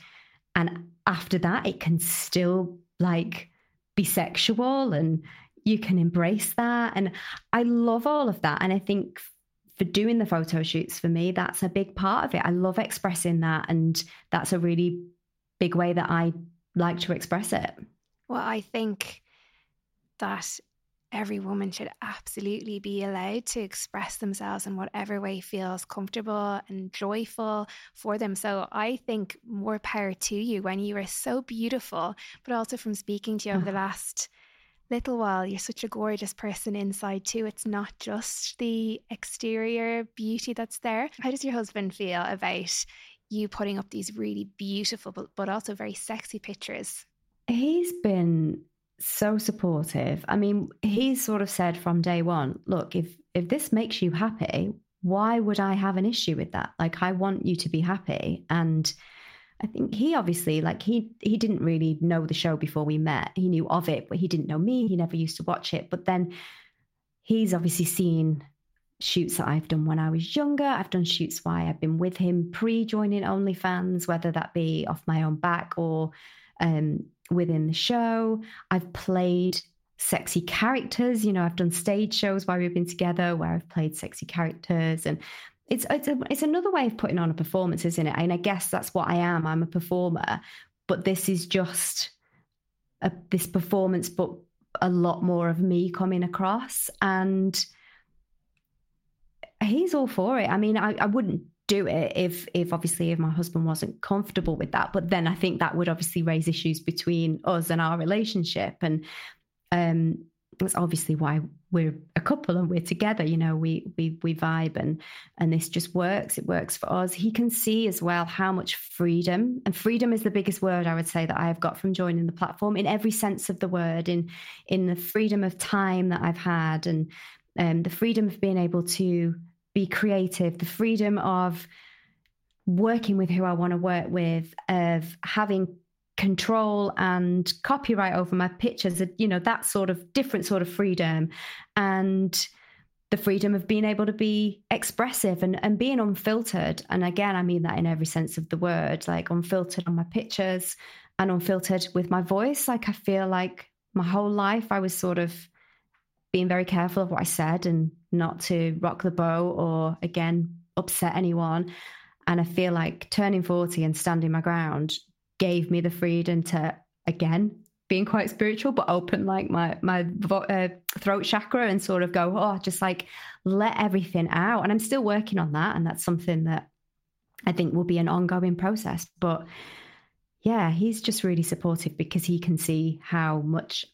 and after that it can still like be sexual and you can embrace that. And I love all of that. And I think for doing the photo shoots for me, that's a big part of it. I love expressing that. And that's a really big way that I like to express it.
Well, I think that every woman should absolutely be allowed to express themselves in whatever way feels comfortable and joyful for them. So I think more power to you when you are so beautiful, but also from speaking to you over the uh-huh. last little while, you're such a gorgeous person inside too. It's not just the exterior beauty that's there. How does your husband feel about you putting up these really beautiful but, but also very sexy pictures?
He's been so supportive. I mean, he's sort of said from day one, look, if if this makes you happy, why would I have an issue with that? Like I want you to be happy and I think he obviously like he he didn't really know the show before we met. He knew of it, but he didn't know me. He never used to watch it. But then he's obviously seen shoots that I've done when I was younger. I've done shoots why I've been with him pre joining OnlyFans, whether that be off my own back or um, within the show. I've played sexy characters. You know, I've done stage shows while we've been together where I've played sexy characters, and it's it's a, it's another way of putting on a performance, isn't it? And I guess that's what I am. I'm a performer, but this is just a, this performance, but a lot more of me coming across and he's all for it. I mean, I, I wouldn't do it if if obviously if my husband wasn't comfortable with that. But then i think that would obviously raise issues between us and our relationship. And um that's obviously why we're a couple and we're together you know we we we vibe and and this just works. It works for us. He can see as well how much freedom and freedom is the biggest word i would say that i have got from joining the platform in every sense of the word in in the freedom of time that i've had and um, the freedom of being able to be creative, the freedom of working with who I want to work with, of having control and copyright over my pictures, you know, that sort of different sort of freedom. And the freedom of being able to be expressive and, and being unfiltered. And again, I mean that in every sense of the word, like unfiltered on my pictures and unfiltered with my voice. Like I feel like my whole life I was sort of being very careful of what I said and not to rock the boat or again upset anyone. And I feel like turning 40 and standing my ground gave me the freedom to again being quite spiritual but open like my my uh, throat chakra and sort of go oh just like let everything out. And i'm still working on that and that's something that i think will be an ongoing process. But yeah he's just really supportive because he can see how much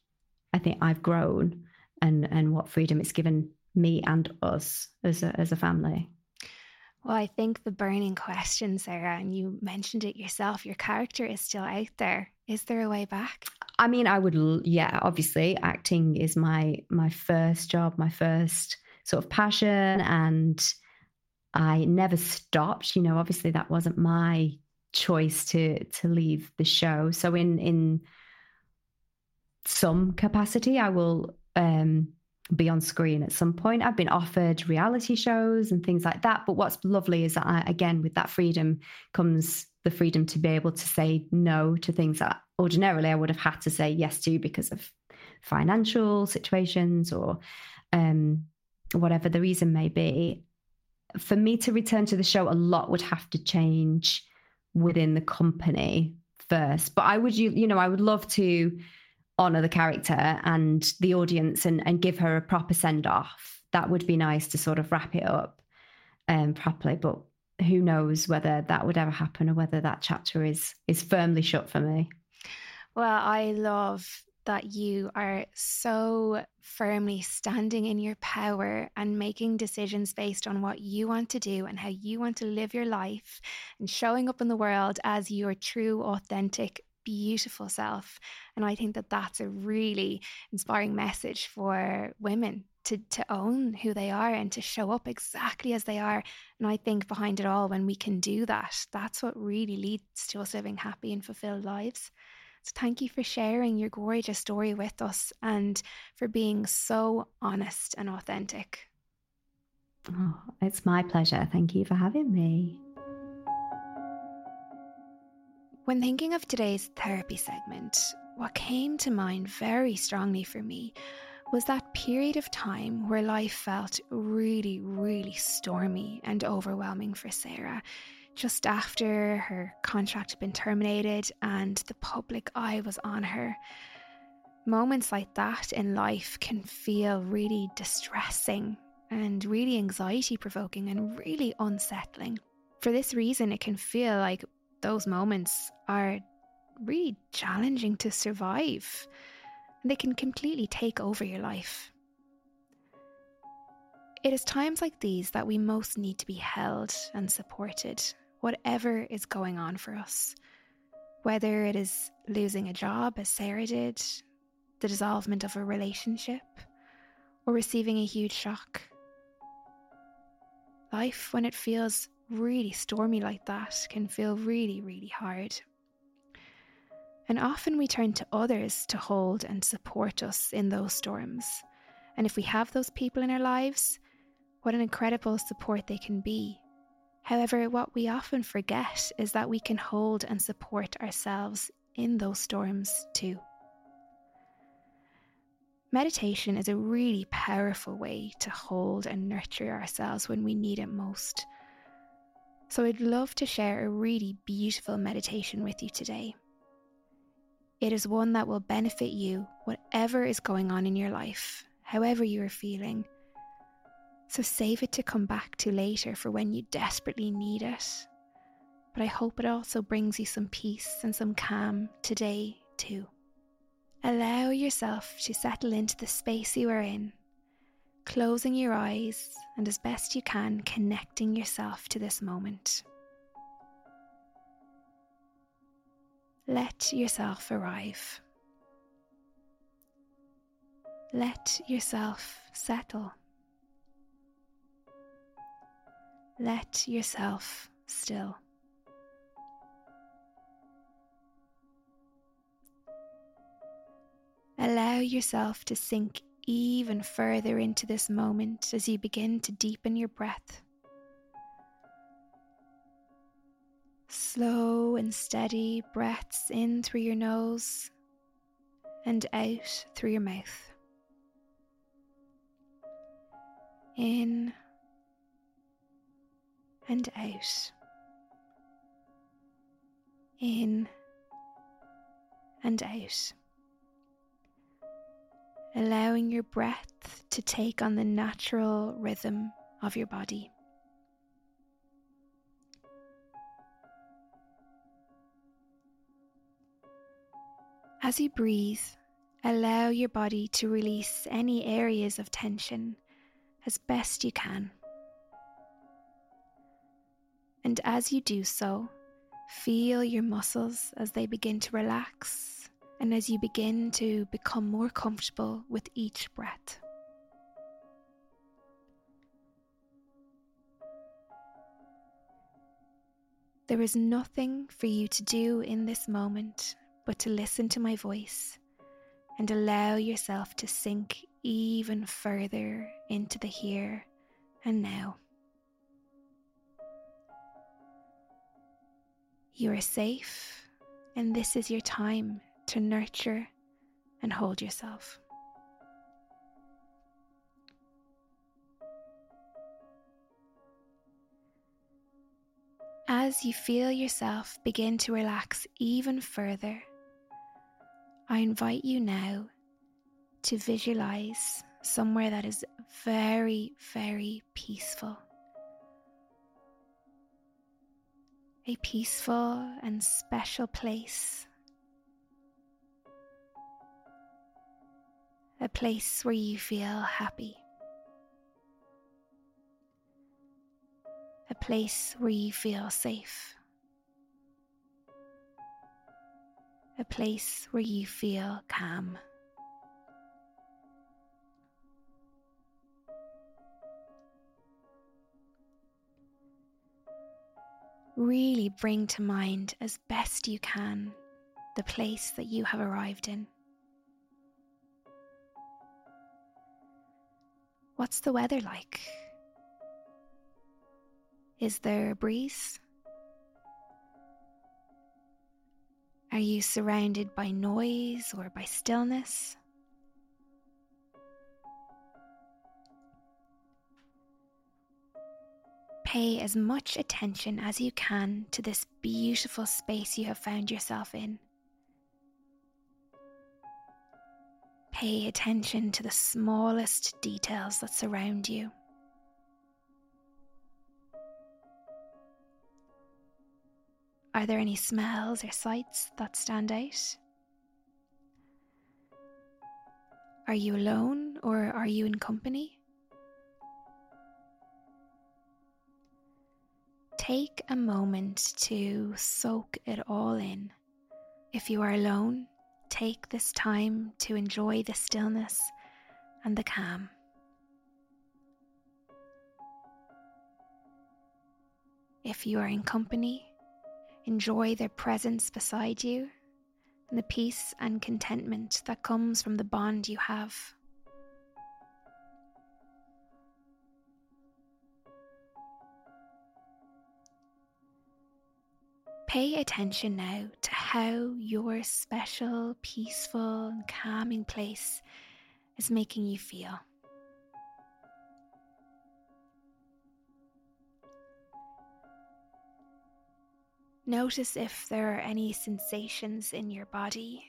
i think i've grown and and what freedom it's given me and us as a, as a family.
Well, I think the burning question, Sarah, and you mentioned it yourself, your character is still out there. Is there a way back?
I mean, I would, yeah, obviously, acting is my my first job, my first sort of passion, and I never stopped. You know, obviously, that wasn't my choice to to leave the show. So, in in some capacity, I will um, be on screen at some point. I've been offered reality shows and things like that. But what's lovely is that, I, again, with that freedom comes the freedom to be able to say no to things that ordinarily I would have had to say yes to because of financial situations or um, whatever the reason may be. For me to return to the show, a lot would have to change within the company first. But I would, you, you know, I would love to honor the character and the audience and, and give her a proper send off. That would be nice to sort of wrap it up um, properly. But who knows whether that would ever happen or whether that chapter is is firmly shut for me.
Well, I love that you are so firmly standing in your power and making decisions based on what you want to do and how you want to live your life and showing up in the world as your true, authentic beautiful self. And I think that that's a really inspiring message for women to, to own who they are and to show up exactly as they are. And I think behind it all, when we can do that, that's what really leads to us living happy and fulfilled lives. So thank you for sharing your gorgeous story with us and for being so honest and authentic.
Oh, it's my pleasure. Thank you for having me.
When thinking of today's therapy segment, what came to mind very strongly for me was that period of time where life felt really, really stormy and overwhelming for Sarah. Just after her contract had been terminated and the public eye was on her. Moments like that in life can feel really distressing and really anxiety provoking and really unsettling. For this reason, it can feel like those moments are really challenging to survive. They can completely take over your life. It is times like these that we most need to be held and supported, whatever is going on for us. Whether it is losing a job, as Sarah did, the dissolvement of a relationship, or receiving a huge shock. Life, when it feels really stormy like that, can feel really, really hard. And often we turn to others to hold and support us in those storms. And if we have those people in our lives, what an incredible support they can be. However, what we often forget is that we can hold and support ourselves in those storms too. Meditation is a really powerful way to hold and nurture ourselves when we need it most. So, I'd love to share a really beautiful meditation with you today. It is one that will benefit you, whatever is going on in your life, however you are feeling. So save it to come back to later for when you desperately need it. But I hope it also brings you some peace and some calm today, too. Allow yourself to settle into the space you are in, closing your eyes and as best you can, connecting yourself to this moment. Let yourself arrive. Let yourself settle. Let yourself still. Allow yourself to sink even further into this moment as you begin to deepen your breath. Slow and steady breaths in through your nose and out through your mouth. In and out. In and out. Allowing your breath to take on the natural rhythm of your body. As you breathe, allow your body to release any areas of tension as best you can. And as you do so, feel your muscles as they begin to relax and as you begin to become more comfortable with each breath. There is nothing for you to do in this moment but to listen to my voice and allow yourself to sink even further into the here and now. You are safe, and this is your time to nurture and hold yourself. As you feel yourself begin to relax even further, I invite you now to visualize somewhere that is very, very peaceful. A peaceful and special place. A place where you feel happy. A place where you feel safe. a place where you feel calm. Really bring to mind as best you can the place that you have arrived in. What's the weather like? Is there a breeze? Are you surrounded by noise or by stillness? Pay as much attention as you can to this beautiful space you have found yourself in. Pay attention to the smallest details that surround you. Are there any smells or sights that stand out? Are you alone or are you in company? Take a moment to soak it all in. If you are alone, take this time to enjoy the stillness and the calm. If you are in company, enjoy their presence beside you and the peace and contentment that comes from the bond you have. Pay attention now to how your special, peaceful, and calming place is making you feel. Notice if there are any sensations in your body.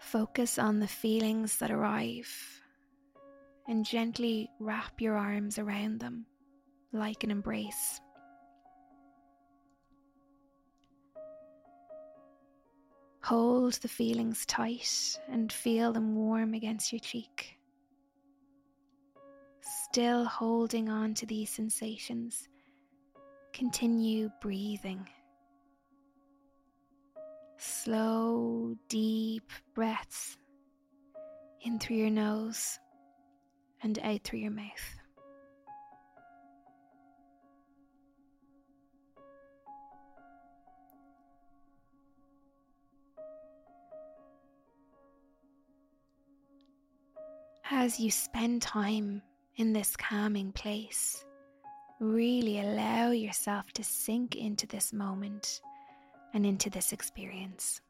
Focus on the feelings that arrive and gently wrap your arms around them like an embrace. Hold the feelings tight and feel them warm against your cheek. Still holding on to these sensations, continue breathing. Slow, deep breaths in through your nose and out through your mouth. As you spend time in this calming place, really allow yourself to sink into this moment and into this experience.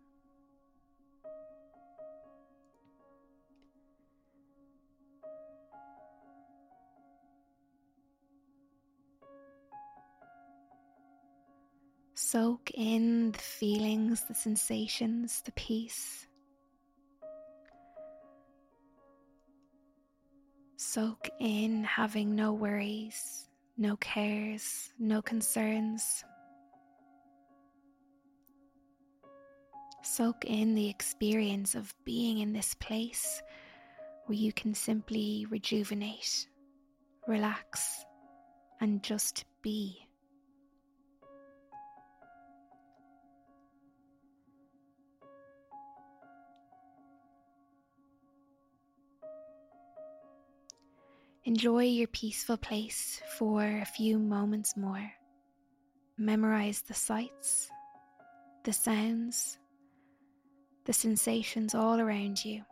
Soak in the feelings, the sensations, the peace. Soak in having no worries, no cares, no concerns. Soak in the experience of being in this place where you can simply rejuvenate, relax, and just be. Enjoy your peaceful place for a few moments more. Memorize the sights, the sounds, the sensations all around you.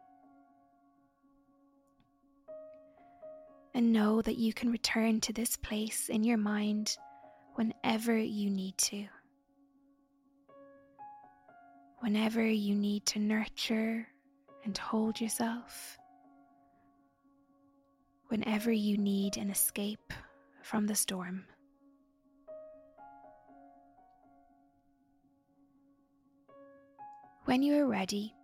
And know that you can return to this place in your mind whenever you need to. Whenever you need to nurture and hold yourself whenever you need an escape from the storm. When you are ready,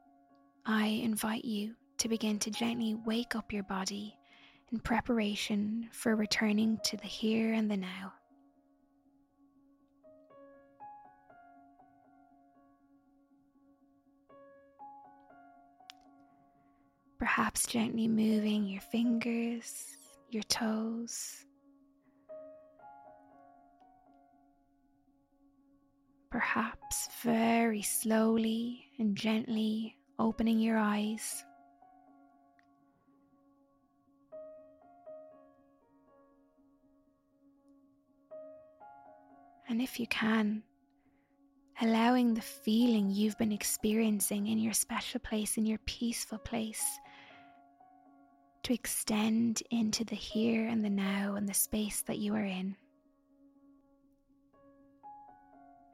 I invite you to begin to gently wake up your body in preparation for returning to the here and the now. Perhaps gently moving your fingers, your toes. Perhaps very slowly and gently opening your eyes. And if you can, allowing the feeling you've been experiencing in your special place, in your peaceful place, to extend into the here and the now and the space that you are in.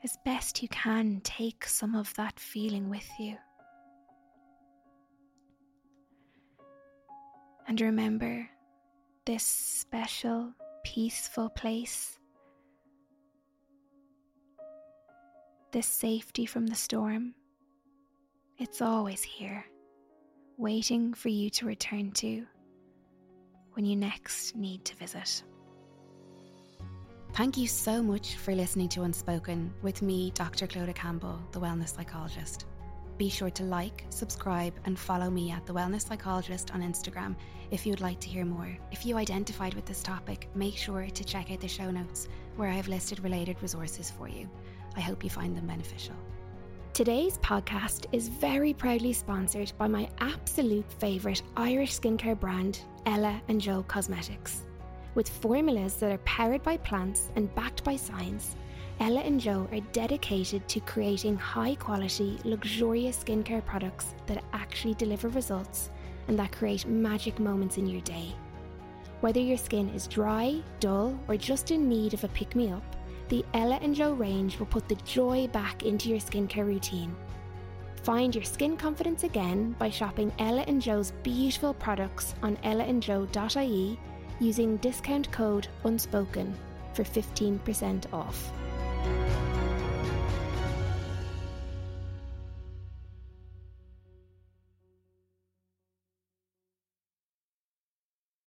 As best you can, take some of that feeling with you. And remember this special, peaceful place, this safety from the storm, it's always here waiting for you to return to when you next need to visit. Thank you so much for listening to Unspoken with me, Dr. Clodagh Campbell, the wellness psychologist. Be sure to like, subscribe, and follow me at The Wellness Psychologist on Instagram if you would like to hear more. If you identified with this topic, make sure to check out the show notes where I have listed related resources for you. I hope you find them beneficial. Today's podcast is very proudly sponsored by my absolute favourite Irish skincare brand, Ella and Jo Cosmetics. With formulas that are powered by plants and backed by science, Ella and Jo are dedicated to creating high quality, luxurious skincare products that actually deliver results and that create magic moments in your day. Whether your skin is dry, dull, or just in need of a pick me up, the Ella and Jo range will put the joy back into your skincare routine. Find your skin confidence again by shopping Ella and Jo's beautiful products on ellaandjo.ie using discount code UNSPOKEN for 15% off.